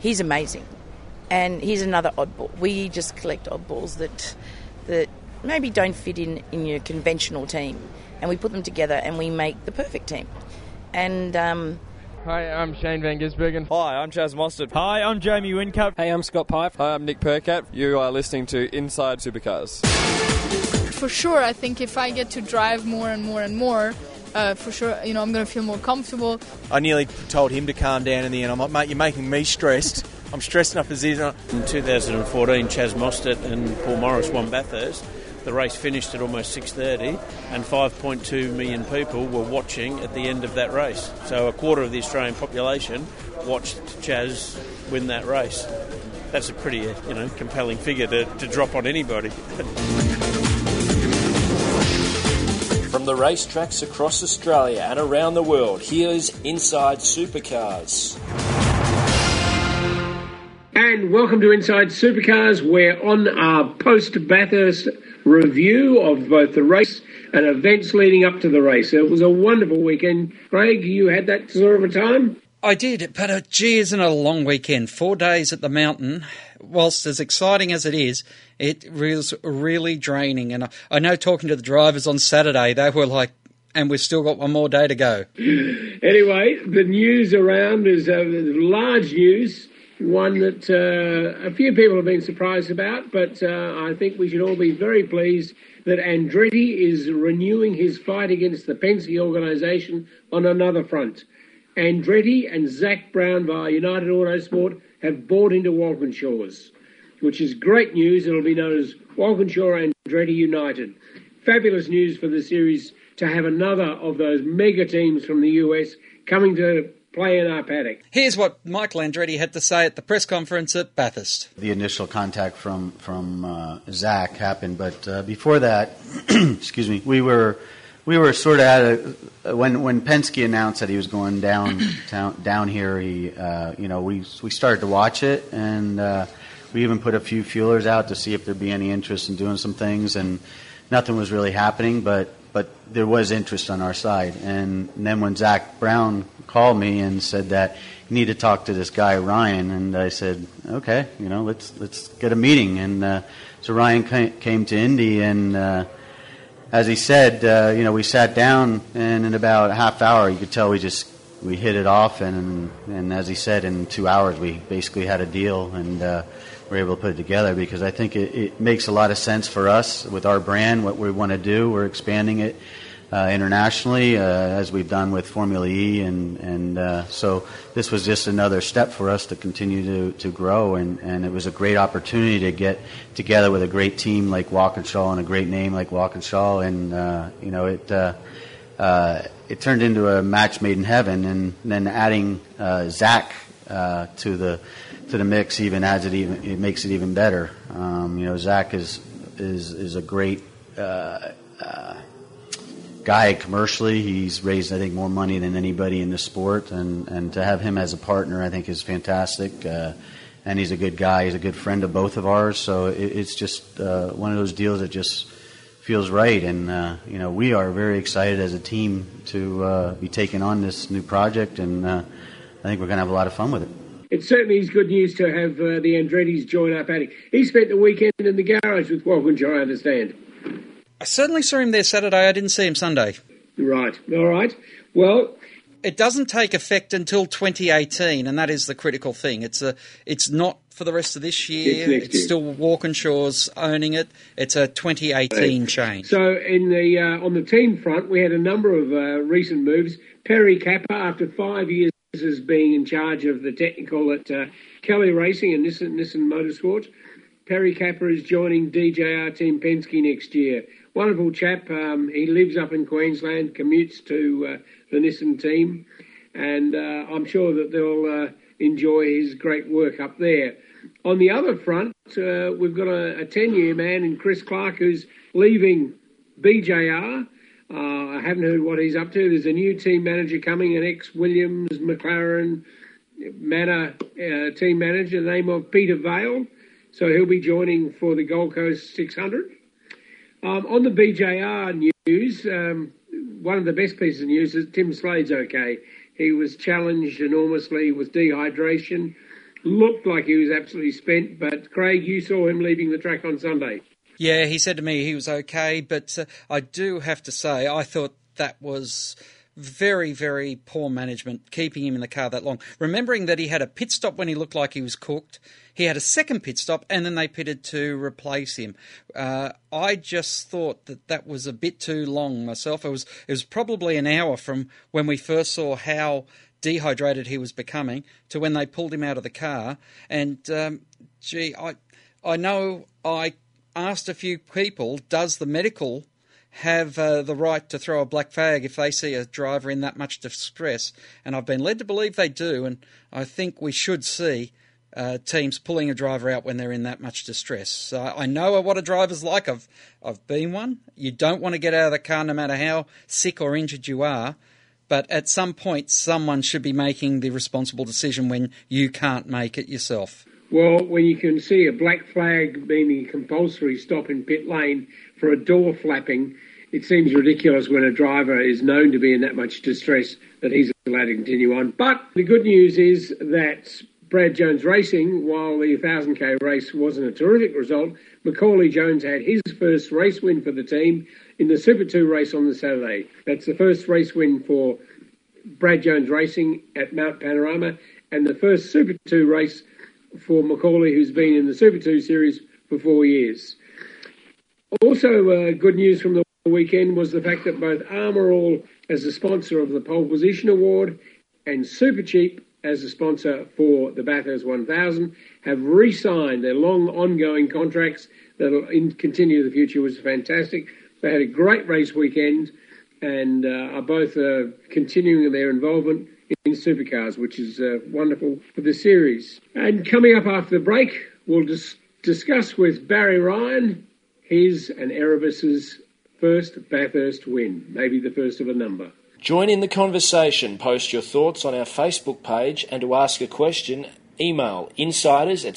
he's amazing, and he's another oddball. We just collect oddballs that that maybe don't fit in in your conventional team, and we put them together and we make the perfect team. And um, Hi, I'm Shane Van Gisbergen. Hi, I'm Chaz Mostert. Hi, I'm Jamie Whincup. Hey, I'm Scott Pye. Hi, I'm Nick Percat. You are listening to Inside Supercars. For sure, I think if I get to drive more and more and more, uh, for sure, you know, I'm going to feel more comfortable. I nearly told him to calm down in the end. I'm like, mate, you're making me stressed. I'm stressed enough as is. In 2014, Chaz Mostert and Paul Morris won Bathurst. The race finished at almost 6:30, and 5.2 million people were watching at the end of that race. So a quarter of the Australian population watched Chaz win that race. That's a pretty, you know, compelling figure to, to drop on anybody. the racetracks across Australia and around the world, here's Inside Supercars. And welcome to Inside Supercars. We're on our post Bathurst review of both the race and events leading up to the race. It was a wonderful weekend. Craig, you had that sort of a time? I did, but uh, gee, isn't it a long weekend? Four days at the mountain. Whilst as exciting as it is, it was really draining. And I, I know talking to the drivers on Saturday, they were like, and we've still got one more day to go. anyway, the news around is uh, large news one that uh, a few people have been surprised about, but uh, I think we should all be very pleased that Andretti is renewing his fight against the Penske organisation on another front. Andretti and Zak Brown via United Autosport have bought into Walkinshaws, which is great news. It'll be known as Walkinshaw and Andretti United. Fabulous news for the series to have another of those mega teams from the US coming to play in our paddock. Here's what Michael Andretti had to say at the press conference at Bathurst. The initial contact from from uh, Zak happened, but uh, before that, excuse me, we were we were sort of at a when when Penske announced that he was going down down, down here. He uh, you know we we started to watch it and. Uh, we even put a few feelers out to see if there'd be any interest in doing some things, and nothing was really happening. But but there was interest on our side. And then when Zak Brown called me and said that you need to talk to this guy Ryan, and I said, okay, you know, let's let's get a meeting. And uh, so Ryan came to Indy, and uh, as he said, uh, you know, we sat down, and in about a half hour, you could tell we just we hit it off, and and as he said, in two hours, we basically had a deal, and uh, we're able to put it together because I think it, it makes a lot of sense for us with our brand, what we want to do. We're expanding it uh, internationally, uh, as we've done with Formula E, and and uh, so this was just another step for us to continue to, to grow, and, and it was a great opportunity to get together with a great team like Walkinshaw and a great name like Walkinshaw, and uh, you know it. Uh, uh, it turned into a match made in heaven, and then adding Zak to the to the mix even adds it even it makes it even better. Um, you know, Zak is is is a great uh, uh, guy commercially. He's raised I think more money than anybody in the sport, and and to have him as a partner I think is fantastic. Uh, and he's a good guy. He's a good friend of both of ours. So it, it's just uh, one of those deals that just feels right. And uh, you know, we are very excited as a team to uh, be taking on this new project, and I think we're going to have a lot of fun with it it certainly is good news to have uh, the Andretti's join our paddock. He spent the weekend in the garage with Walkinshaw, I understand. I certainly saw him there Saturday. I didn't see him Sunday. Right. All right. Well, it doesn't take effect until 2018, and that is the critical thing. It's a, it's not for the rest of this year. It's, it's still Walkinshaw's owning it. It's a 2018 change. So, in the uh, on the team front, we had a number of uh, recent moves. Perry Kappa, after five years as being in charge of the technical at uh, Kelly Racing and Nissan, Nissan Motorsport. Perry Kappa is joining DJR Team Penske next year. Wonderful chap. Um, he lives up in Queensland, commutes to uh, the Nissan team, and uh, I'm sure that they'll uh, enjoy his great work up there. On the other front, uh, we've got a 10 year man in Chris Clark who's leaving BJR uh, I haven't heard what he's up to. There's a new team manager coming, an ex Williams McLaren Manor uh, team manager, the name of Peter Vale. So he'll be joining for the Gold Coast 600. Um, on the BJR news, um, one of the best pieces of news is Tim Slade's okay. He was challenged enormously with dehydration. looked like he was absolutely spent, but Craig, you saw him leaving the track on Sunday. Yeah, he said to me he was okay, but uh, I do have to say I thought that was very, very poor management, keeping him in the car that long. Remembering that he had a pit stop when he looked like he was cooked, he had a second pit stop, and then they pitted to replace him. Uh, I just thought that that was a bit too long myself. It was it was probably an hour from when we first saw how dehydrated he was becoming to when they pulled him out of the car. And um, gee, I I know I asked a few people, does the medical have uh, the right to throw a black flag if they see a driver in that much distress? And I've been led to believe they do, and I think we should see. Uh, teams pulling a driver out when they're in that much distress. I know what a driver's like. I've I've been one. You don't want to get out of the car no matter how sick or injured you are. But at some point, someone should be making the responsible decision when you can't make it yourself. Well, when you can see a black flag meaning compulsory stop in pit lane for a door flapping, it seems ridiculous when a driver is known to be in that much distress that he's allowed to continue on. But the good news is that Brad Jones Racing, while the 1000k race wasn't a terrific result, Macaulay Jones had his first race win for the team in the Super 2 race on the Saturday. That's the first race win for Brad Jones Racing at Mount Panorama and the first Super 2 race for Macaulay, who's been in the Super 2 series for four years. Also, uh, good news from the weekend was the fact that both Armor All, as the sponsor of the Pole Position Award, and Super Cheap, as a sponsor for the Bathurst 1000, have re signed their long ongoing contracts that will continue in the future, is fantastic. They had a great race weekend and uh, are both uh, continuing their involvement in supercars, which is uh, wonderful for the series. And coming up after the break, we'll dis- discuss with Barry Ryan his and Erebus's first Bathurst win, maybe the first of a number. Join in the conversation. Post your thoughts on our Facebook page and to ask a question, email insiders at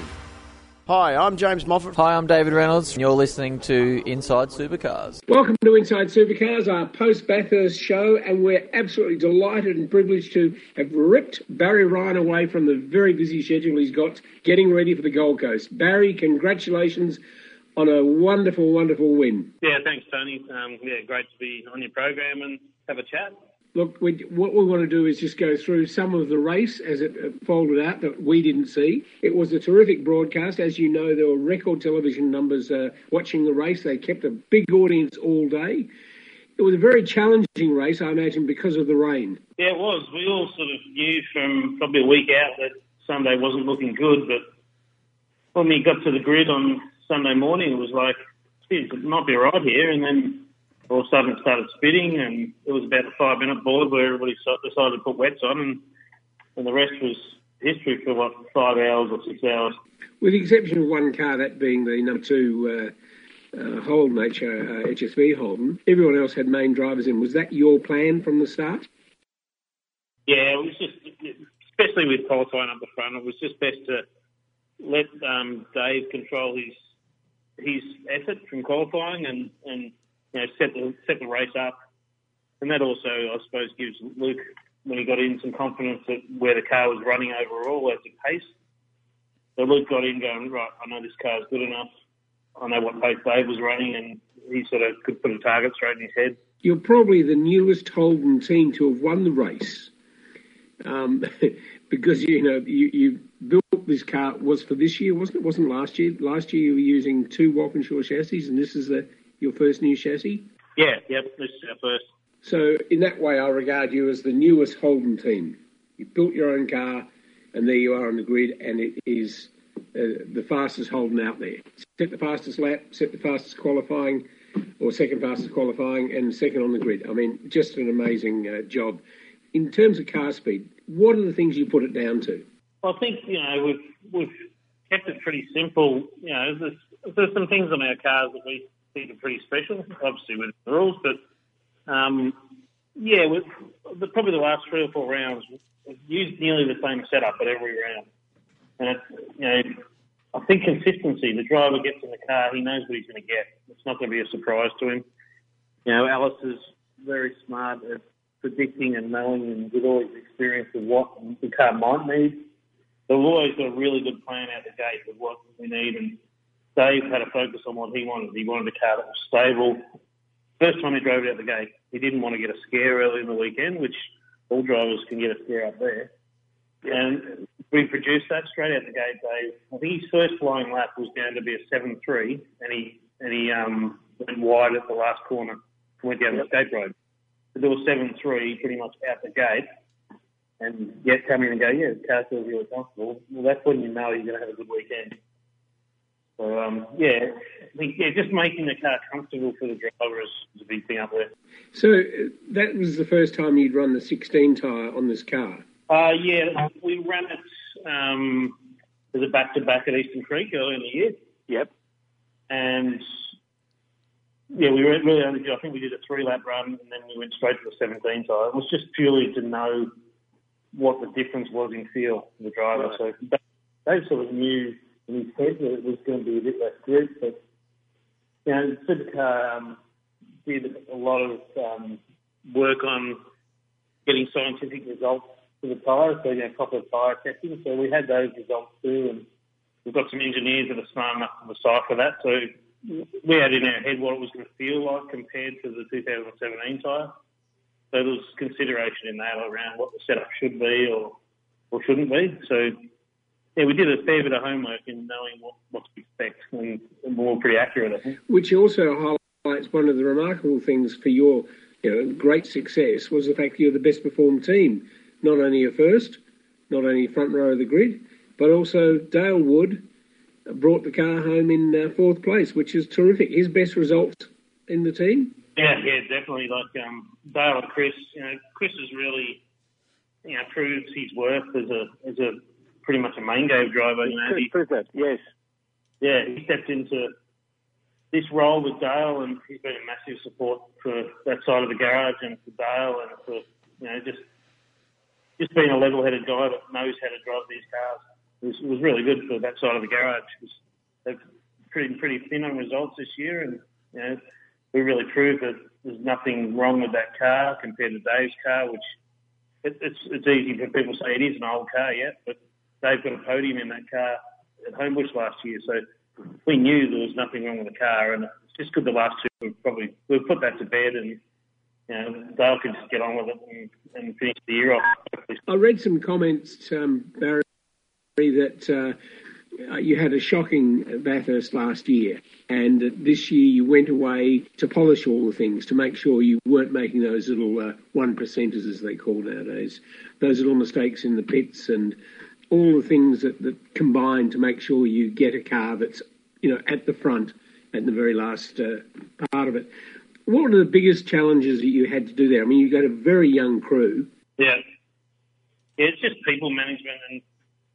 Hi, I'm James Moffat. Hi, I'm David Reynolds. You're listening to Inside Supercars. Welcome to Inside Supercars, our post Bathurst show, and we're absolutely delighted and privileged to have ripped Barry Ryan away from the very busy schedule he's got getting ready for the Gold Coast. Barry, congratulations on a wonderful, wonderful win. Yeah, thanks, Tony. Um, yeah, great to be on your program and have a chat. Look, we, what we want to do is just go through some of the race as it folded out that we didn't see. It was a terrific broadcast. As you know, there were record television numbers uh, watching the race. They kept a big audience all day. It was a very challenging race, I imagine, because of the rain. Yeah, it was. We all sort of knew from probably a week out that Sunday wasn't looking good, but when we got to the grid on Sunday morning, it was like, it might be right here. And then all of a sudden it started spitting, and it was about the five minute board where everybody decided to put wets on, and, and the rest was history for what five hours or six hours. With the exception of one car, that being the number two uh, uh, Holden H- uh, HSV Holden, everyone else had main drivers in. Was that your plan from the start? Yeah, it was just, especially with qualifying up the front, it was just best to let um, Dave control his his effort from qualifying and, and you know, set the set the race up, and that also, I suppose, gives Luke when he got in some confidence that where the car was running overall as a pace. So Luke got in going right. I know this car is good enough. I know what pace Dave was running, and he sort of could put a target straight in his head. You're probably the newest Holden team to have won the race, um, because you know you, you built this car was for this year, wasn't it? Wasn't last year? Last year you were using two Walkinshaw chassis, and this is the your first new chassis? Yeah, yep, this is our first. So in that way, I regard you as the newest Holden team. You built your own car, and there you are on the grid, and it is uh, the fastest Holden out there. Set the fastest lap, set the fastest qualifying, or second fastest qualifying, and second on the grid. I mean, just an amazing uh, job. In terms of car speed, What are the things you put it down to? I think you know we've we've kept it pretty simple. You know, there's there's some things on our cars that we think are pretty special, obviously with the rules, but um, yeah, with the, probably the last three or four rounds, we've used nearly the same setup at every round, and it's you know. I think consistency. The driver gets in the car, he knows what he's going to get. It's not going to be a surprise to him. You know, Alice is very smart at predicting and knowing and with all his experience of what the car might need. So we've always got a really good plan out the gate of what we need. And Dave had a focus on what he wanted. He wanted a car that was stable. First time he drove it out the gate, he didn't want to get a scare early in the weekend, which all drivers can get a scare up there. And we produced that straight out the gate, Dave. I think his first flying lap was going to be a 7 3, and he, and he um, went wide at the last corner and went down the escape road. To do a 7 3 pretty much out the gate, and yet come in and go, yeah, the car feels really comfortable. Well, that's when you know you're going to have a good weekend. So, um, yeah, think, yeah, just making the car comfortable for the driver is, is a big thing up there. So uh, that was the first time you'd run the 16 tyre on this car. Uh, yeah, we ran it um, as a back to back at Eastern Creek early in the year. Yep. And yeah, we were really only. did, I think we did a three lap run, and then we went straight to the 17 tire. It was just purely to know what the difference was in feel for the driver. Right. So they sort of knew his head that it was going to be a bit less grip, but you know, Supercar um, did a lot of um, work on getting scientific results for the tyre, so you know, proper tyre testing. So we had those results too, and we've got some engineers that are smart enough to decipher that. So we had in our head what it was going to feel like compared to the 2017 tyre. So there was consideration in that around what the setup should be or or shouldn't be. So yeah, we did a fair bit of homework in knowing what, what to expect, and, and we were pretty accurate, I think. Which also highlights one of the remarkable things for your you know, great success was the fact that you're the best performed team. Not only a first, not only front row of the grid, but also Dale Wood brought the car home in uh, fourth place, which is terrific. His best result in the team. Yeah, yeah, definitely. Like um, Dale and Chris, you know, Chris has really, you know, proves his worth as a as a pretty much a main game driver. You know, he, that, yes. yeah, he stepped into this role with Dale, and he's been a massive support for that side of the garage and for Dale, and for you know just just being a level-headed guy that knows how to drive these cars was, was really good for that side of the garage. They've pretty pretty thin on results this year, and you know we really proved that there's nothing wrong with that car compared to Dave's car, which it, it's it's easy for people to say it is an old car, yeah, but Dave got a podium in that car at Homebush last year, so we knew there was nothing wrong with the car, and it's just good the last two we've probably we've put that to bed, and you know Dale can just get on with it and, and finish the year off. I read some comments, um, Barry, that uh, you had a shocking Bathurst last year, and this year you went away to polish all the things to make sure you weren't making those little uh, one percenters, as they call nowadays, those little mistakes in the pits and all the things that, that combine to make sure you get a car that's you know at the front at the very last uh, part of it. What were the biggest challenges that you had to do there? I mean, you got a very young crew. Yeah, yeah, it's just people management, and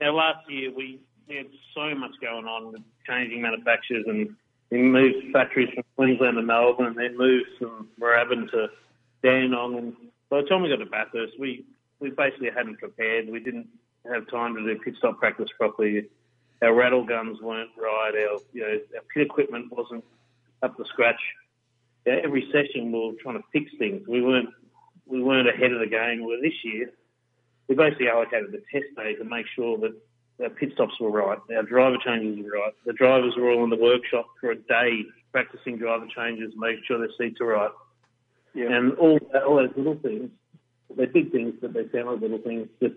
now last year we, we had so much going on with changing manufacturers, and we moved factories from Queensland to Melbourne, and then moved from Moorabbin to Dandenong, and by the time we got to Bathurst, we we basically hadn't prepared. We didn't have time to do pit stop practice properly. Our rattle guns weren't right. Our you know our pit equipment wasn't up to scratch. Yeah, every session we were trying to fix things. We weren't we weren't ahead of the game. Well, this year we basically allocated the test day to make sure that our pit stops were right, our driver changes were right. The drivers were all in the workshop for a day practicing driver changes, making sure their seats are right. Yeah. And all all those little things, they're big things, but they sound like little things. Just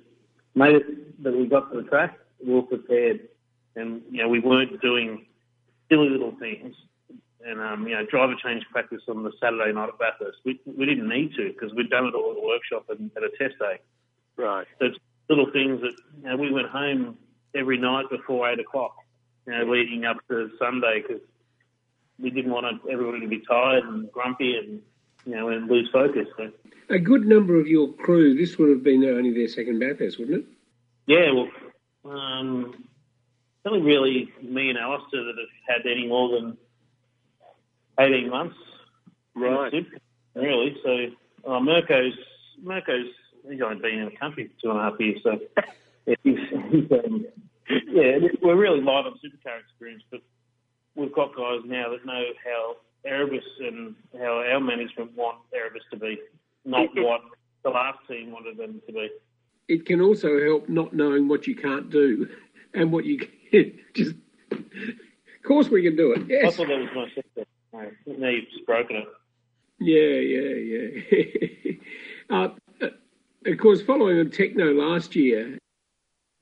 made it that we got to the track, we were prepared, and you know we weren't doing silly little things. And um, you know, driver change practice on the Saturday night at Bathurst, we we didn't need to because we'd done it all at the workshop and at a test day. Right. So it's little things that you know, we went home every night before eight o'clock, you know, leading up to Sunday because we didn't want everybody to be tired and grumpy and you know, and lose focus. So. A good number of your crew, this would have been only their second Bathurst, wouldn't it? Yeah, well, um, it's only really me and Alistair that have had any more than 18 months. Right. Really. So uh, Mirko's, Mirko's, he's only been in the country for two and a half years. So yeah, he's, he's, um, yeah, we're really light on supercar experience, but we've got guys now that know how Erebus and how our management want Erebus to be, not what the last team wanted them to be. It can also help not knowing what you can't do and what you can. Just, of course, we can do it. I Yes. thought that was my sector. No, now you've just broken it. Yeah, yeah, yeah. uh, of course, following on Tekno last year,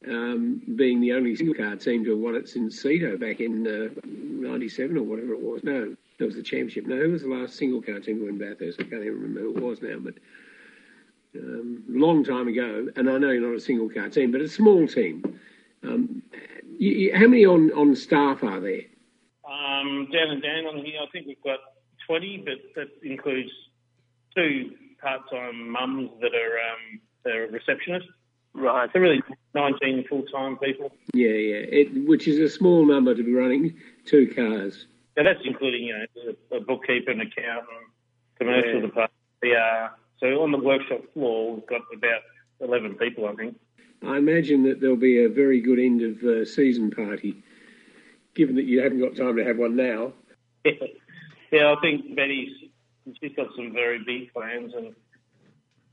um, being the only single car team to have won it since Seton back in uh, 97 or whatever it was. No, that was the championship. No, who was the last single car team to win Bathurst? I can't even remember who it was now, but um, long time ago. And I know you're not a single car team, but a small team. Um, you, you, how many on, on staff are there? Um, down and down on here, I think we've got 20, but that includes two part-time mums that are um, that are receptionists. Right. So really 19 full-time people. Yeah, yeah. It, which is a small number to be running two cars. So that's including, you know, a, bookkeeper, an accountant, commercial Yeah. department, PR. So on the workshop floor, we've got about 11 people, I think. I imagine that there'll be a very good end of uh, season party, given that you haven't got time to have one now. yeah, I think Betty's she's got some very big plans, and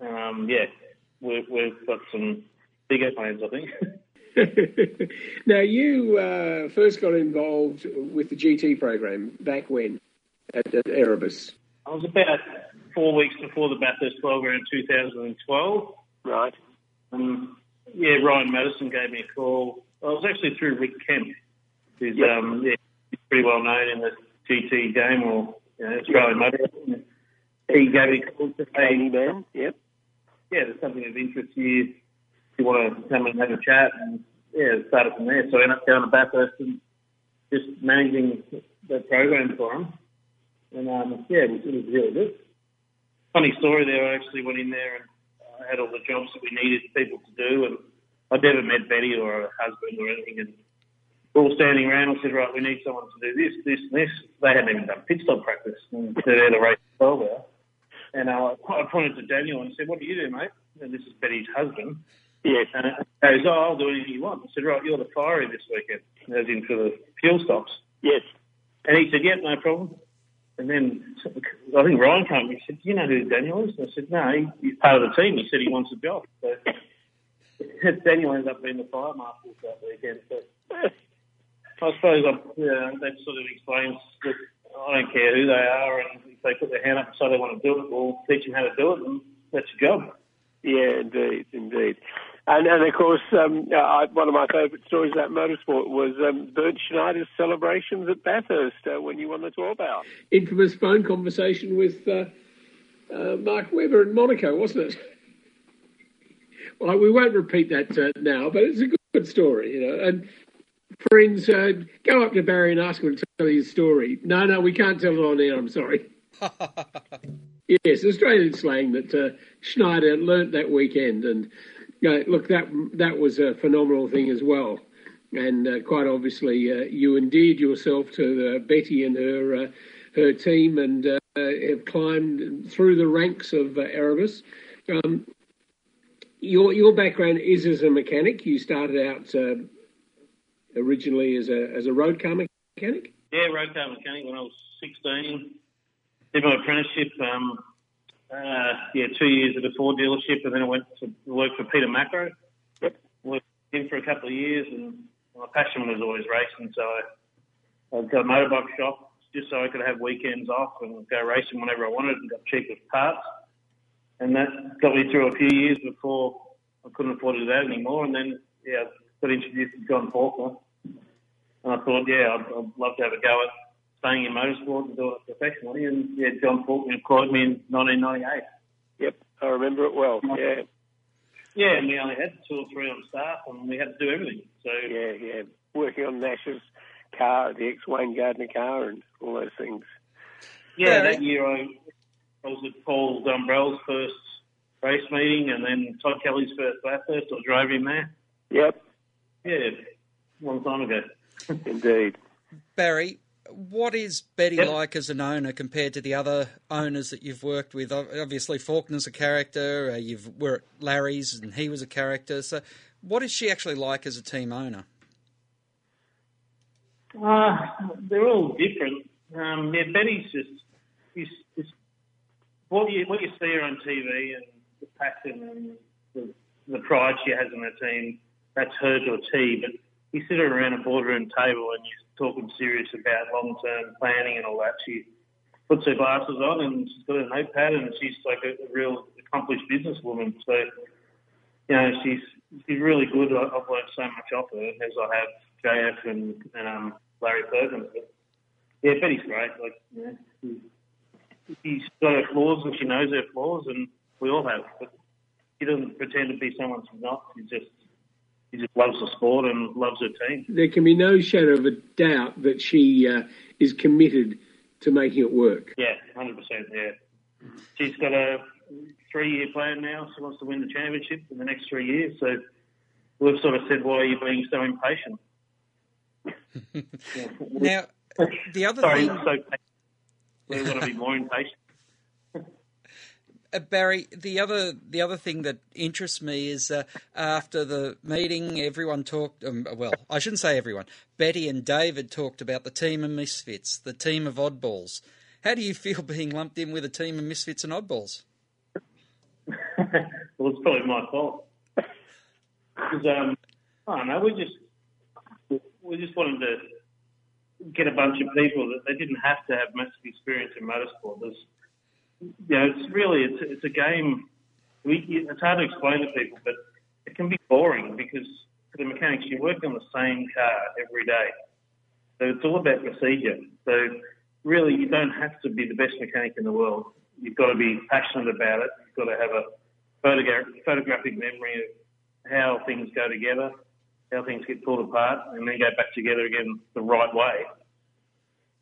um, yeah, we've, we've got some bigger plans, I think. now, you uh, first got involved with the GT program back when at, at Erebus. I was about four weeks before the Bathurst program in 2012. Right. Um, yeah, Ryan Maddison gave me a call. I was actually through Rick Kemp, who's Yep. um, yeah, pretty well known in the GT game or you know, Australian motor. He gave me a call to say, man. Yep. yeah, there's something of interest here. You want to come and have a chat? And yeah, it started from there. So I ended up going to Bathurst and just managing the program for him. And um, yeah, it was, it was really good. Funny story there. I actually went in there and I had all the jobs that we needed people to do, and I'd never met Betty or her husband or anything. And we're all standing around. I said, right, we need someone to do this, this, and this. They hadn't even done pit stop practice. And they're there to race 12 hour. And uh, I pointed to Daniel and said, what do you do, mate? And this is Betty's husband. Yes. And he goes, oh, I'll do anything you want. I said, right, you're the fiery this weekend, as in for the fuel stops. Yes. And he said, yep, no problem. And then I think Ryan came and he said, do you know who Daniel is? And I said, no, he, he's part of the team. He said he wants a job. So Daniel ends up being the fire marshal that weekend. So I suppose I'm, yeah, that sort of explains that I don't care who they are, and if they put their hand up and say they want to do it, we'll teach them how to do it, and that's your job. Yeah, indeed, indeed. And, and of course, um, uh, one of my favourite stories about motorsport was um, Bernd Schneider's celebrations at Bathurst uh, when you won the 12 hour. Infamous phone conversation with uh, uh, Mark Webber in Monaco, wasn't it? Well, we won't repeat that uh, now, but it's a good, good story, you know. And friends, uh, go up to Barry and ask him to tell his story. No, no, we can't tell it on air. I'm sorry. yes, Australian slang that uh, Schneider learnt that weekend, and look, that that was a phenomenal thing as well. And uh, quite obviously, uh, you endeared yourself to uh, Betty and her her team, and have climbed through the ranks of Erebus. Um, your your background is as a mechanic. You started out uh, originally as a as a road car mechanic. Yeah, road car mechanic when I was 16. Did my apprenticeship, um, uh, yeah, two years at a Ford dealership, and then I went to work for Peter Macro. Yep. Worked with him for a couple of years, and my passion was always racing, so I, I got a motorbike shop just so I could have weekends off and go racing whenever I wanted and got cheapest parts. And that got me through a few years before I couldn't afford to do that anymore. And then, yeah, got introduced to John Faulkner. And I thought, yeah, I'd, I'd love to have a go at staying in motorsport and doing it professionally. And yeah, John Faulkner employed me in 1998. Yep, I remember it well. Yeah, Yeah, and we only had two or three on staff, and we had to do everything. So yeah, yeah. Working on Nash's car, the ex Wayne Gardner car, and all those things. yeah, that year I I was at Paul Dumbrell's first race meeting, and then Todd Kelly's first Bathurst. I drove him there. Yep. Yeah, long time ago. Indeed. Barry, what is Betty Yep. like as an owner compared to the other owners that you've worked with? Obviously, Faulkner's a character. Uh, you've were at Larry's, and he was a character. So, what is she actually like as a team owner? Uh, they're all different. Um, yeah, Betty's just, she's just what you what you see her on TV and the passion and the, the pride she has in her team. That's her to a T. But you sit her around a boardroom table and you're talking serious about long term planning and all that. She puts her glasses on and she's got a notepad and she's like a, a real accomplished businesswoman. So you know she's she's really good. I- I've learned so much off her as I have JF and, and um, Larry Perkins. But yeah, Betty's great. Like, yeah, she- she's got her flaws and she knows her flaws, and we all have. But she doesn't pretend to be someone she's not. She just she just loves the sport and loves her team. There can be no shadow of a doubt that she uh, is committed to making it work. Yeah, hundred percent. Yeah, she's got a three-year plan now. She wants to win the championship in the next three years. So we've sort of said, "Why are you being so impatient?" Yeah. Now, the other Sorry, thing, so we're going to be more impatient. Uh, Barry, the other the other thing that interests me is uh, after the meeting, everyone talked. Um, well, I shouldn't say everyone. Betty and David talked about the team of misfits, the team of oddballs. How do you feel being lumped in with a team of misfits and oddballs? well, it's probably my fault. 'Cause, um, I don't know. We just we just wanted to get a bunch of people that they didn't have to have massive experience in motorsport. There's, know, it's really it's it's a game. We it's hard to explain to people, but it can be boring because for the mechanics you work on the same car every day, so it's all about procedure. So really, you don't have to be the best mechanic in the world. You've got to be passionate about it. You've got to have a photogra- photographic memory of how things go together, how things get pulled apart, and then go back together again the right way.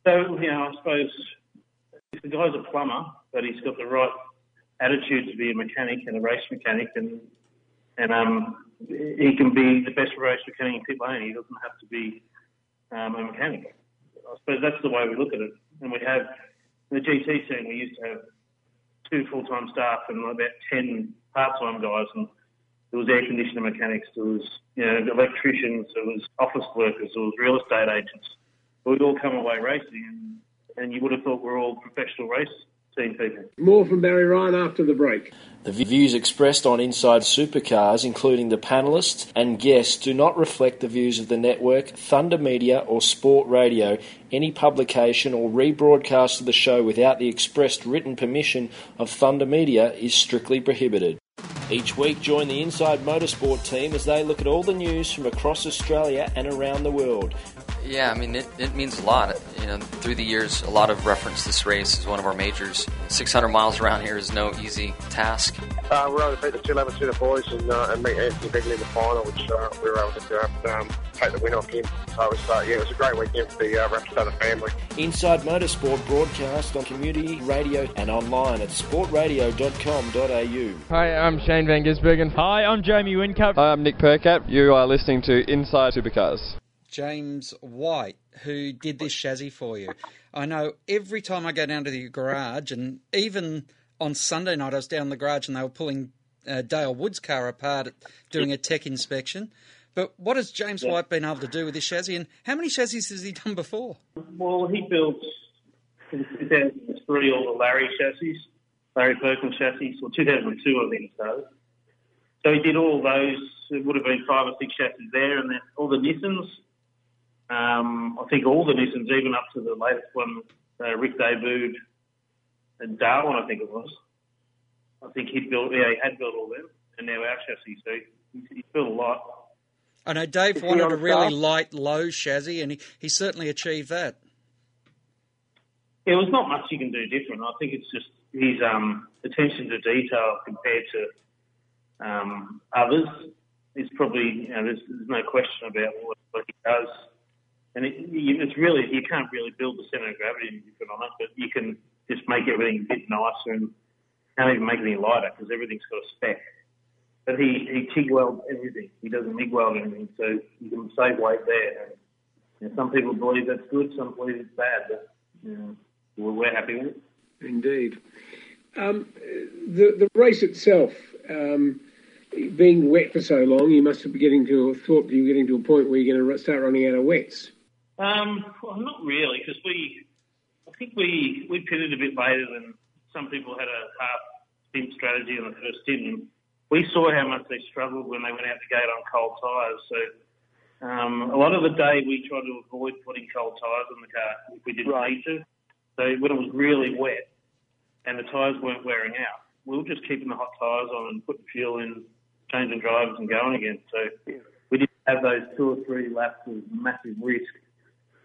So, you know, I suppose if the guy's a plumber, but he's got the right attitude to be a mechanic and a race mechanic, and and um, he can be the best race mechanic in pit lane. He doesn't have to be um, a mechanic. I suppose that's the way we look at it. And we have in the GT scene, we used to have two full-time staff and about ten part-time guys, and there was air conditioner mechanics, there was you know electricians, there was office workers, there was real estate agents. We'd all come away racing, and, and you would have thought we're all professional race team people. More from Barry Ryan after the break. The views expressed on Inside Supercars, including the panelists and guests, do not reflect the views of the network, Thunder Media, or Sport Radio. Any publication or rebroadcast of the show without the expressed written permission of Thunder Media is strictly prohibited. Each week, join the Inside Motorsport team as they look at all the news from across Australia and around the world. Yeah, I mean, it, it means a lot. You know, through the years, a lot of reference this race as one of our majors. 600 miles around here is no easy task. Uh, we were able to beat the two level the boys and, uh, and meet Anthony Bigley in the final, which uh, we were able to um, take the win off him. So it was, uh, yeah, it was a great weekend for the uh, Rapstada family. Inside Motorsport broadcast on community radio and online at sportradio.com.au. Hi, I'm Shane Van Gisbergen. Hi, I'm Jamie Whincup. Hi, I'm Nick Percat. You are listening to Inside Supercars. James White, who did this chassis for you. I know every time I go down to the garage, and even on Sunday night, I was down in the garage and they were pulling uh, Dale Wood's car apart, doing a tech inspection. But what has James Yeah. White been able to do with this chassis, and how many chassis has he done before? Well, he built in 2003 all the Larry chassis, Larry Perkins chassis, or 2002 I think started. So he did all those. It would have been five or six chassis there, and then all the Nissans. Um, I think all the Nissans, even up to the latest one, uh, Rick debuted in Darwin, I think it was. I think he built, yeah, he had built all them, and now our chassis. So he, he built a lot. I know Dave Is wanted a really staff? light, low chassis, and he, he certainly achieved that. Yeah, there's not much you can do different. I think it's just his um, attention to detail compared to um, others is probably, you know, there's, there's no question about what, what he does. And it, it's really, you can't really build the centre of gravity on it, but you can just make everything a bit nicer and can't even make it any lighter because everything's got a spec. But he, he TIG welds everything. He doesn't MIG weld anything, so you can save weight there. And, some people believe that's good, some believe it's bad, but you know, we're, happy with it. Indeed. Um, the the race itself, um, being wet for so long, you must have been getting to a thought you were getting to a point where you're going to start running out of wets. Um, well, not really, because we, I think we we pitted a bit later than some people had a half stint strategy on the first stint. We saw how much they struggled when they went out the gate on cold tyres. So um, a lot of the day we tried to avoid putting cold tyres on the car if we didn't need to. So when it was really wet and the tyres weren't wearing out, we were just keeping the hot tyres on and putting fuel in, changing drivers and going again. So we didn't have those two or three laps of massive risk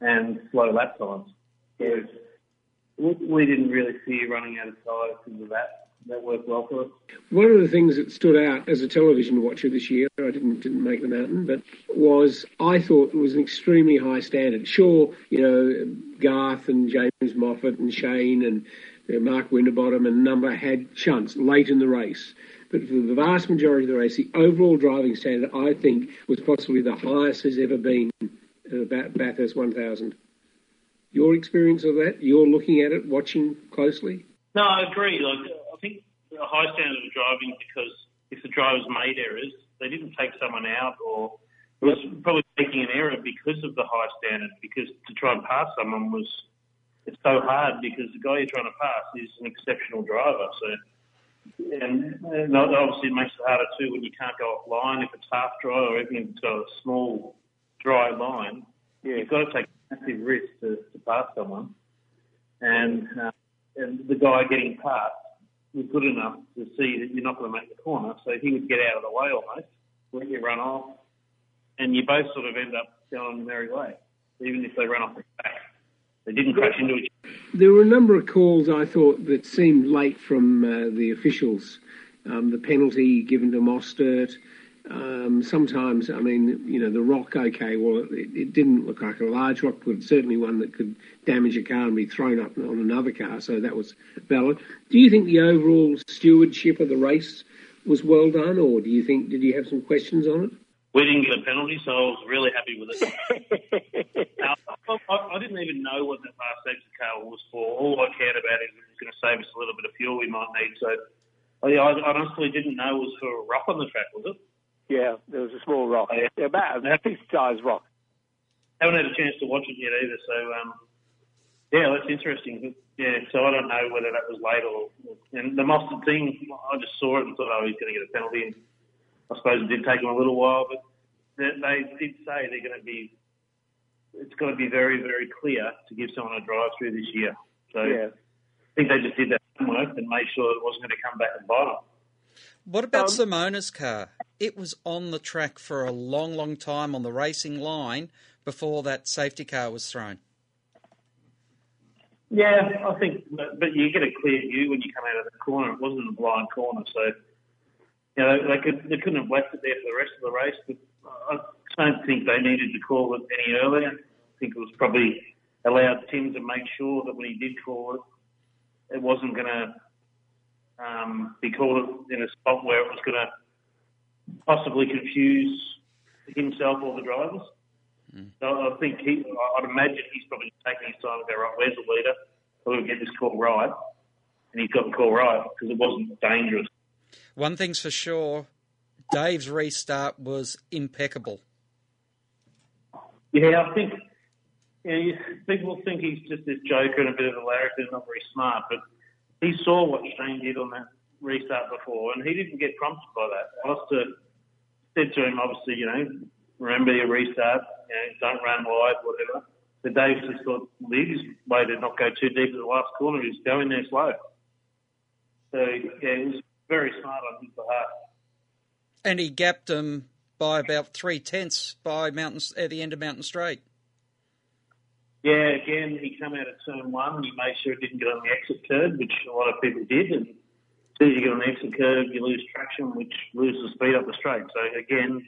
and slow lap times. We, didn't really fear running out of tyres because of that. That worked well for us. One of the things that stood out as a television watcher this year, I didn't didn't make the mountain, but was I thought it was an extremely high standard. Sure, you know Garth and James Moffat and Shane and you know, Mark Winterbottom and number had shunts late in the race. But for the vast majority of the race, the overall driving standard, I think, was possibly the highest has ever been Uh, at Bathurst 1000. Your experience of that? You're looking at it, watching closely? No, I agree. Like, I think a high standard of driving because if the drivers made errors, they didn't take someone out or it was probably making an error because of the high standard. Because to try and pass someone was it's so hard because the guy you're trying to pass is an exceptional driver. So and, and obviously it makes it harder too when you can't go offline if it's half dry or even if it's a small dry line. Yeah. You've got to take a massive risk to, to pass someone. And, uh, and the guy getting past was good enough to see that you're not going to make the corner, so he would get out of the way almost, let you run off, and you both sort of end up going the merry way, even if they run off the track. They didn't crash into each other. There were a number of calls I thought that seemed late from uh, the officials. Um, the penalty given to Mostert. Um, sometimes, I mean, you know, the rock, okay, well, it, it, didn't look like a large rock, but certainly one that could damage a car and be thrown up on another car, so that was valid. Do you think the overall stewardship of the race was well done, or do you think, did you have some questions on it? We didn't get a penalty, so I was really happy with it. now, I, I, didn't even know what that last exit car was for. All I cared about is it was going to save us a little bit of fuel we might need. So I, I honestly didn't know it was for a rock on the track, was it? Yeah, there was a small rock. Yeah, about a fist-sized rock. Haven't had a chance to watch it yet either, so um, yeah, that's interesting. But, yeah, so I don't know whether that was late or. And the Mostert thing, I just saw it and thought, oh, he's going to get a penalty. And I suppose it did take him a little while, but they, they did say they're going to be. It's got to be very, very clear to give someone a drive through this year. So yeah. I think they just did that homework and made sure it wasn't going to come back and bite them. What about um, Simona's car? It was on the track for a long, long time on the racing line before that safety car was thrown. Yeah, I think, but you get a clear view when you come out of the corner. It wasn't a blind corner, so you know they could they couldn't have left it there for the rest of the race. But I don't think they needed to call it any earlier. I think it was probably allowed Tim to make sure that when he did call it, it wasn't going to um, be called in a spot where it was going to possibly confuse himself or the drivers. Mm. So I think he, I'd imagine he's probably taking his time to go, right, where's the leader? We'll get this call right. And he's got the call right because it wasn't dangerous. One thing's for sure Dave's restart was impeccable. Yeah, I think you know, people think he's just this joker and a bit of a larrikin, not very smart, but he saw what Shane did on that restart before, and he didn't get prompted by that. Alistair said to him, obviously, you know, remember your restart, you know, don't run wide, whatever. But Dave just thought, the easiest way to not go too deep at the last corner is go in there slow. So, yeah, it was very smart on his behalf. And he gapped him by about three tenths by Mountain at the end of Mountain Straight. Yeah, again, he came out of turn one. He made sure it didn't get on the exit curve, which a lot of people did. And soon as you get on the exit curve, you lose traction, which loses speed up the straight. So again,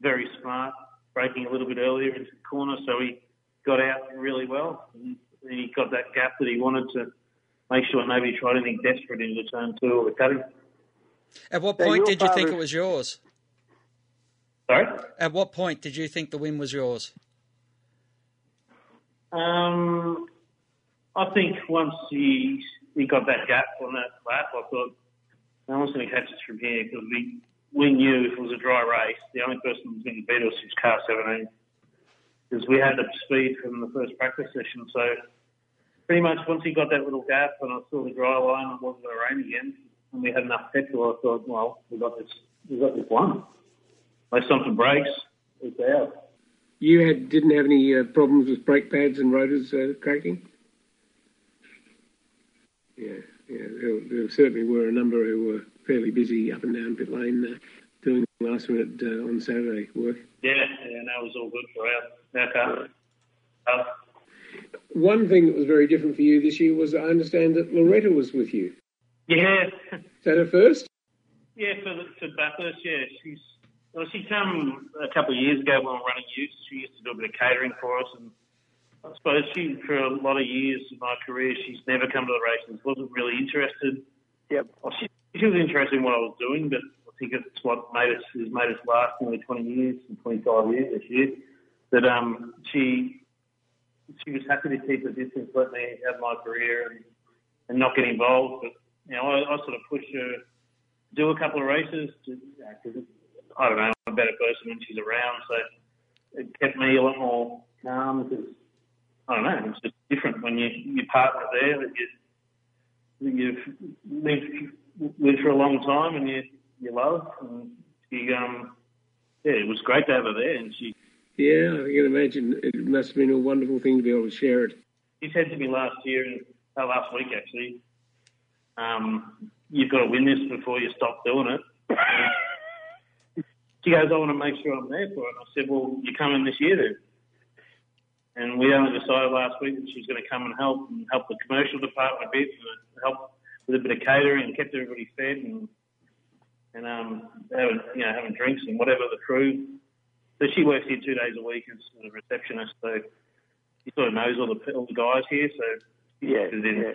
very smart, braking a little bit earlier into the corner, so he got out really well. And he got that gap that he wanted to make sure nobody tried anything desperate into turn two or the cutting. At what point your did you think father- it was yours? Sorry? At what point did you think the win was yours? Um, I think once he he got that gap on that lap, I thought no one's going to catch us from here because we we knew if it was a dry race, the only person who was going to beat us was car 17 because we had the speed from the first practice session. So pretty much once he got that little gap and I saw the dry line, it wasn't going to rain again, and we had enough petrol. I thought, well, we got this, we got this one. Unless something breaks, it's out. You had didn't have any uh, problems with brake pads and rotors uh, cracking. Yeah, yeah. There, there certainly were a number who were fairly busy up and down pit lane uh, doing last minute uh, on Saturday work. Yeah, yeah, and that was all good for our, our car. Uh, One thing that was very different for you this year was I understand that Loretta was with you. yeah, Is that her first? yeah, for the, for Bathurst, yeah, she's well, she come a couple of years ago when we were running youth. She used to do a bit of catering for us, and I suppose she, for a lot of years of my career, she's never come to the races. wasn't really interested. Yep. Well, she, she was interested in what I was doing, but I think it's what made us has made us last nearly 20 years, and 25 years this year. That um, she she was happy to keep a distance, let me have my career and, and not get involved. But you know, I, I sort of pushed her to do a couple of races because I don't know, I'm a better person when she's around. So it kept me a lot more calm because I don't know, it's just different when you your partner there that you you've lived with for a long time and you you love and you um yeah, it was great to have her there and she Yeah, I can imagine it must have been a wonderful thing to be able to share it. He said to me last year, and uh, last week actually, um, you've got to win this before you stop doing it. she goes, I want to make sure I'm there for it. And I said, well, you're coming this year then. And we only decided last week that she was going to come and help and help the commercial department a bit and help with a bit of catering and kept everybody fed and and um, having you know having drinks and whatever the crew. So she works here two days a week as a receptionist. So she sort of knows all the all the guys here. So yeah, yeah.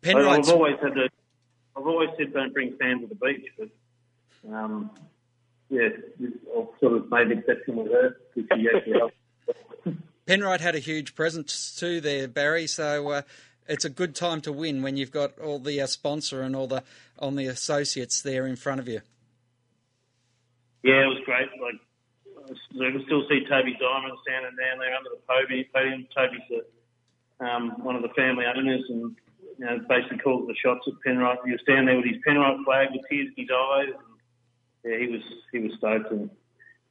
Penrite's- I've always had the, I've always said don't bring sand to the beach, but um, yeah, I've sort of made an exception with her because she actually helped. Penrite had a huge presence too there, Barry. So uh, it's a good time to win when you've got all the uh, sponsor and all the on the associates there in front of you. Yeah, it was great. Like I can still see Toby Diamond standing down there under the podium. Toby's the, um, one of the family owners, and you know, basically calls the shots at Penrite. He was standing there with his Penrite flag with tears in his eyes. And, yeah, he was he was stoked, and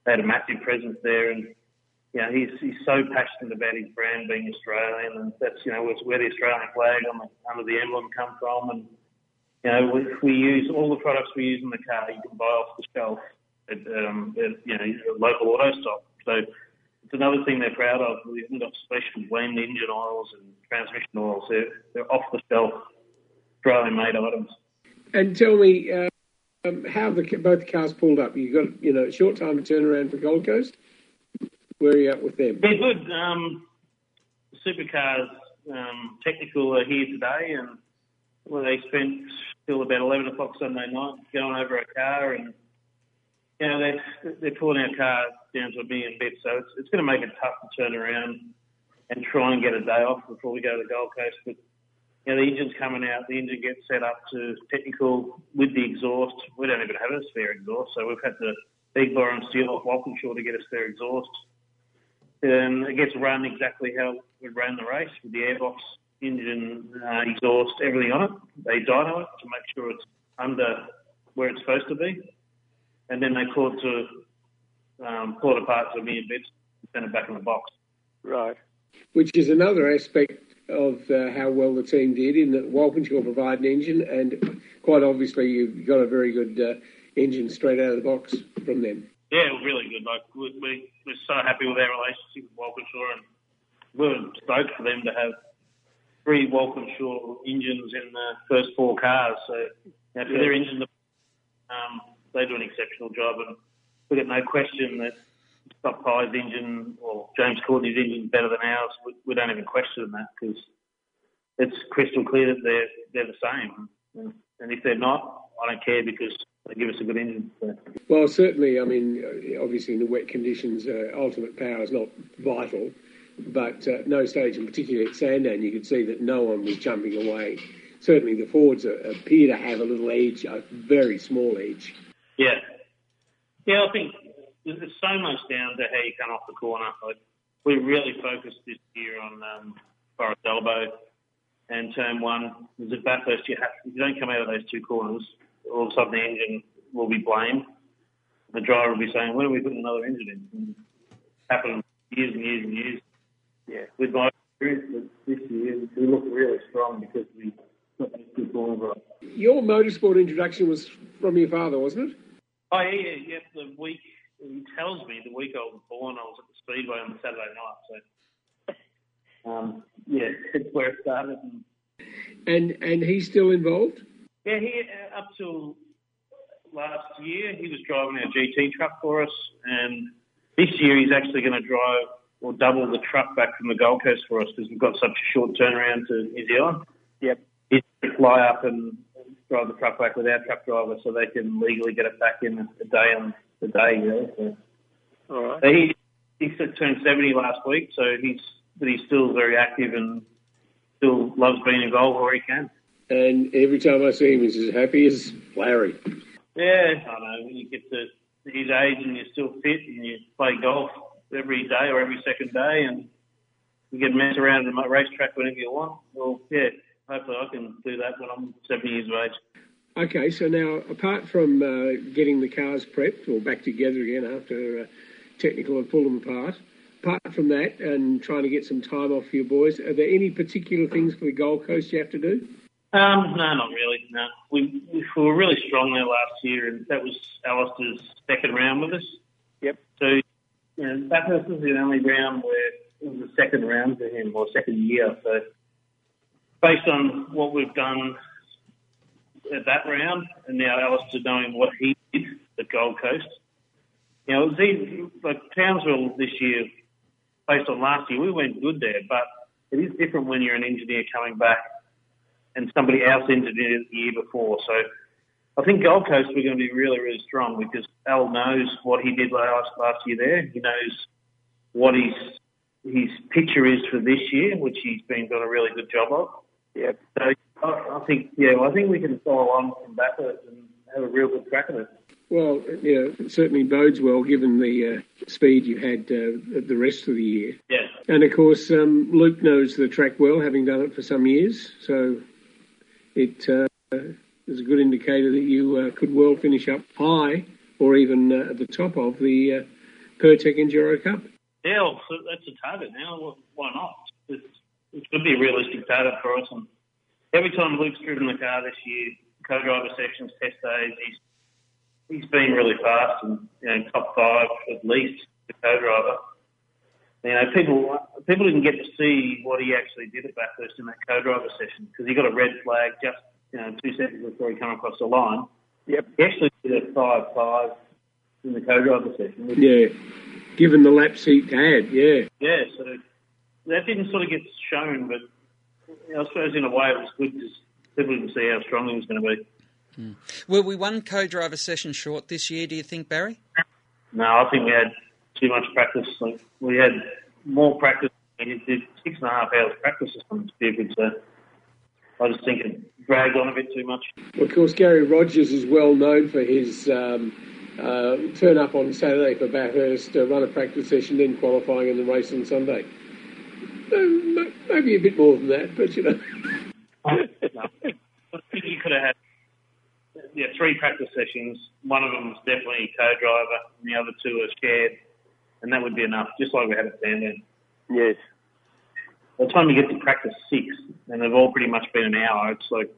they had a massive presence there. And you know, he's he's so passionate about his brand being Australian, and that's you know where the Australian flag on the, under the emblem come from. And you know, we, we use all the products we use in the car. You can buy off the shelf at, um, at you know local auto stock. So it's another thing they're proud of. We haven't got special blend engine oils and transmission oils. They're, they're off the shelf Australian made items. And tell me uh, um, how the both cars pulled up. You got you know a short time to turn around for Gold Coast. Where are you at with them? They're good. Um, supercars um, technical are here today, and well, they spent till about eleven o'clock Sunday night going over a car, and you know they're they're pulling our car down to a million bits, so it's it's going to make it tough to turn around and try and get a day off before we go to the Gold Coast. But you know the engine's coming out, the engine gets set up to technical with the exhaust. We don't even have a spare exhaust, so we've had to big borrow, and steal off Walkinshaw to get a spare exhaust. And it gets run exactly how we ran the race with the airbox, engine, uh, exhaust, everything on it. They dyno it to make sure it's under where it's supposed to be. And then they pull it to um, pull it apart to a million bits and send it back in the box. Right. Which is another aspect of uh, how well the team did in that Walkinshaw provide an engine, and quite obviously you've got a very good uh, engine straight out of the box from them. Yeah, really good. Like we, we, we're so happy with our relationship with Walkinshaw, and we're stoked for them to have three Walkinshaw engines in the first four cars. So you know, for their engine, um, they do an exceptional job, and we get no question that Scott Pye's engine or James Courtney's engine is better than ours. We, we don't even question that because it's crystal clear that they're they're the same. And if they're not, I don't care because they give us a good engine. Well, certainly, I mean, obviously in the wet conditions, uh, ultimate power is not vital, but uh, no stage, and particularly at Sandown, you could see that no one was jumping away. Certainly, the Fords uh, appear to have a little edge, a very small edge. Yeah, yeah, I think it's so much down to how you come off the corner. Like, we really focused this year on um, Forrest Elbow and turn one. There's a Bathurst, you, have, you don't come out of those two corners, all of a sudden the engine will be blamed. The driver will be saying, when are we putting another engine in? And it's happened years and years and years. Yeah. With my experience this year, we look really strong because we got those two corners right. Your motorsport introduction was from your father, wasn't it? Oh, yeah, yeah, yeah. The week, he tells me the week I was born, I was at the Speedway on the Saturday night. So, um, yeah, it's where it started. And, And and he's still involved. Yeah, he uh, up till last year he was driving our GT truck for us, and this year he's actually going to drive or double the truck back from the Gold Coast for us because we've got such a short turnaround to New Zealand. Yep. He's going to fly up and drive the truck back with our truck driver so they can legally get it back in a day on the day. Yeah. So, All right. so he he turned seventy last week, so he's but he's still very active and still loves being involved where he can. And every time I see him, he's as happy as Larry. Yeah, I know. When you get to his age and you're still fit and you play golf every day or every second day and you can mess around at a racetrack whenever you want, well, yeah, hopefully I can do that when I'm 70 years of age. Okay, so now apart from uh, getting the cars prepped or back together again after uh, technical and pulled them apart, apart from that and trying to get some time off for your boys, are there any particular things for the Gold Coast you have to do? Um, no, not really. No, we, we were really strong there last year, and that was Alistair's second round with us. Yep. So, you know, Bathurst was the only round where it was the second round for him, or second year. So, based on what we've done at that round, and now Alistair knowing what he did at Gold Coast, you know, it was easy, like Townsville this year, based on last year, we went good there, but it is different when you're an engineer coming back and somebody else engineered it the year before. So I think Gold Coast we're going to be really, really strong because Al knows what he did last last year there. He knows what his his picture is for this year, which he's been doing a really good job of. Yep. So I, I think, yeah, well, I think we can follow on from that and have a real good crack at it. Well, yeah, it certainly bodes well given the uh, speed you had uh, the rest of the year. Yeah. And of course, um, Luke knows the track well, having done it for some years. So it uh, is a good indicator that you uh, could well finish up high or even uh, at the top of the uh, Pirtek Enduro Cup. Yeah, well, that's a target now. Why not? It's, it could be a realistic target for us. And every time Luke's driven the car this year, co-driver sessions, test days, he's he's been really fast and you know top five at least the co-driver. You uh, know, people people didn't get to see what he actually did at Bathurst in that co-driver session because he got a red flag just you know two seconds before he came across the line. Yep. He actually did a five five in the co-driver session. which- Yeah, given the laps he had, yeah. Yeah, so that didn't sort of get shown, but I suppose in a way it was good because people didn't see how strong he was going to be. Hmm. Were we one co-driver session short this year? Do you think, Barry? No, I think we had too much practice. Like we had more practice. We did six and a half hours practice or something stupid. So I just think it dragged on a bit too much. Of course, Garry Rogers is well known for his um, uh, turn up on Saturday for Bathurst, uh, run a practice session, then qualifying in the race on Sunday. Maybe a bit more than that, but you know. no. I think you could have had yeah three practice sessions. One of them was definitely co-driver, and the other two are shared, and that would be enough, just like we had at Sandown. Yes. By the time you get to practice six, and they've all pretty much been an hour, it's like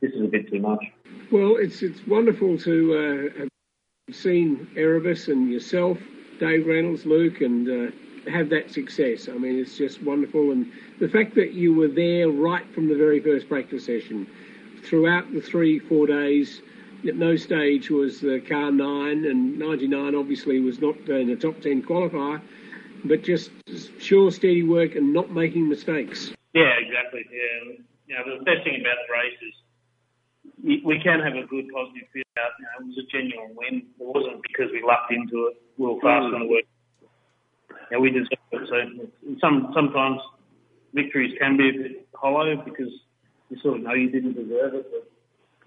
this is a bit too much. Well, it's it's wonderful to uh, have seen Erebus and yourself, Dave Reynolds, Luke, and uh, have that success. I mean, it's just wonderful, and the fact that you were there right from the very first practice session, throughout the three four days. At no stage was the car nine, and 99 obviously was not in the top 10 qualifier, but just sure, steady work and not making mistakes. Yeah, exactly. Yeah, you know, the best thing about the race is we can have a good positive feel out. You know, it was a genuine win. It wasn't because we lucked into it. We were fast on the work. Yeah, we deserve it. So some sometimes victories can be a bit hollow because you sort of know you didn't deserve it. But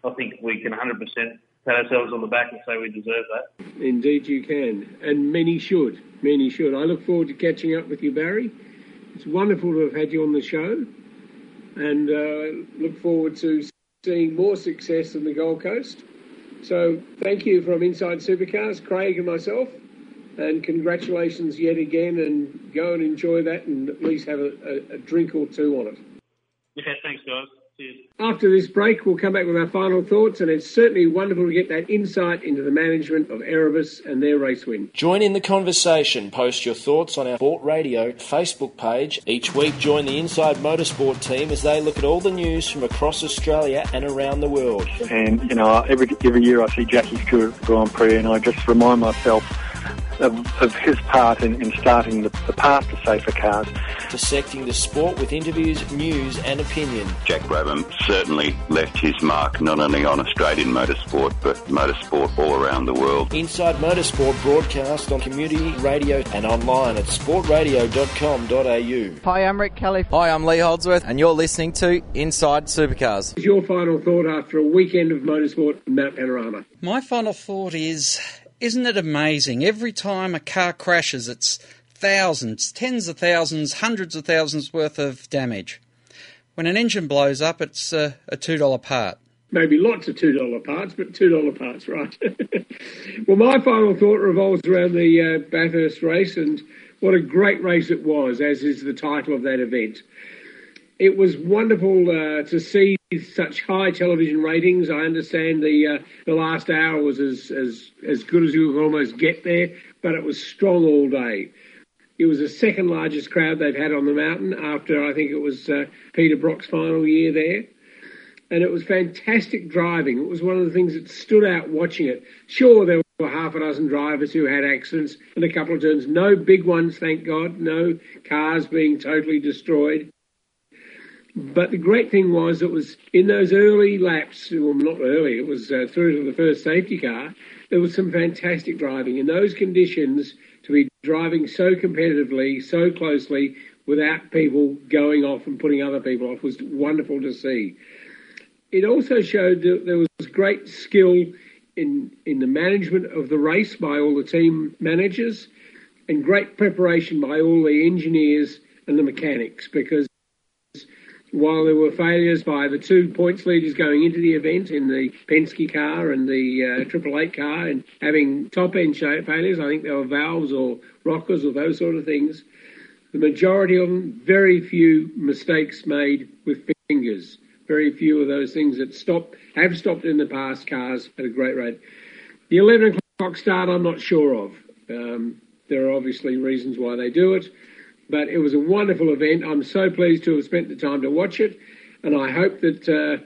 I think we can 100% pat ourselves on the back and say we deserve that. Indeed, you can, and many should. Many should. I look forward to catching up with you, Barry. It's wonderful to have had you on the show, and uh, look forward to seeing more success in the Gold Coast. So, thank you from Inside Supercars, Craig and myself, and congratulations yet again. And go and enjoy that, and at least have a, a, a drink or two on it. Yeah, thanks, guys. Cheers. After this break, we'll come back with our final thoughts, and it's certainly wonderful to get that insight into the management of Erebus and their race win. Join in the conversation. Post your thoughts on our Sport Radio Facebook page. Each week, join the Inside Motorsport team as they look at all the news from across Australia and around the world. And, you know, every, every year I see Jackie's Grand Prix and I just remind myself of, of his part in, in starting the, the path to safer cars. Dissecting the sport with interviews, news, and opinion. Jack Brabham certainly left his mark not only on Australian motorsport but motorsport all around the world. Inside Motorsport broadcast on community radio and online at sportradio.com.au. Hi, I'm Rick Kelly. Hi, I'm Lee Holdsworth, and you're listening to Inside Supercars. What's your final thought after a weekend of motorsport in Mount Panorama? My final thought is isn't it amazing? Every time a car crashes, it's thousands, tens of thousands, hundreds of thousands worth of damage. When an engine blows up, it's uh, a $2 part. Maybe lots of $2 parts, but $2 parts, right? well, my final thought revolves around the uh, Bathurst race and what a great race it was, as is the title of that event. It was wonderful uh, to see such high television ratings. I understand the uh, the last hour was as, as as good as you could almost get there, but it was strong all day. It was the second largest crowd they've had on the mountain after I think it was uh, Peter Brock's final year there. And it was fantastic driving. It was one of the things that stood out watching it. Sure, there were half a dozen drivers who had accidents and a couple of turns. No big ones, thank God. No cars being totally destroyed. But the great thing was it was in those early laps, well, not early, it was uh, through to the first safety car, there was some fantastic driving. In those conditions, to be driving so competitively, so closely, without people going off and putting other people off was wonderful to see. It also showed that there was great skill in, in the management of the race by all the team managers and great preparation by all the engineers and the mechanics because while there were failures by the two points leaders going into the event in the Penske car and the uh, Triple Eight car and having top end failures, I think there were valves or rockers or those sort of things. The majority of them, very few mistakes made with fingers. Very few of those things that stop have stopped in the past cars at a great rate. The 11 o'clock start, I'm not sure of. Um, there are obviously reasons why they do it. But it was a wonderful event. I'm so pleased to have spent the time to watch it, and I hope that uh,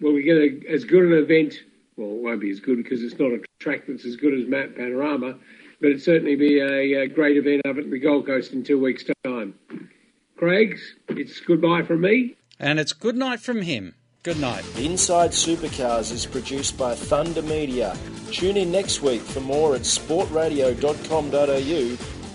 well we get a, as good an event. Well, it won't be as good because it's not a track that's as good as Mount Panorama, but it certainly be a, a great event up at the Gold Coast in two weeks' time. Craig, it's goodbye from me. And it's good night from him. Good night. Inside Supercars is produced by Thunder Media. Tune in next week for more at sportradio.com.au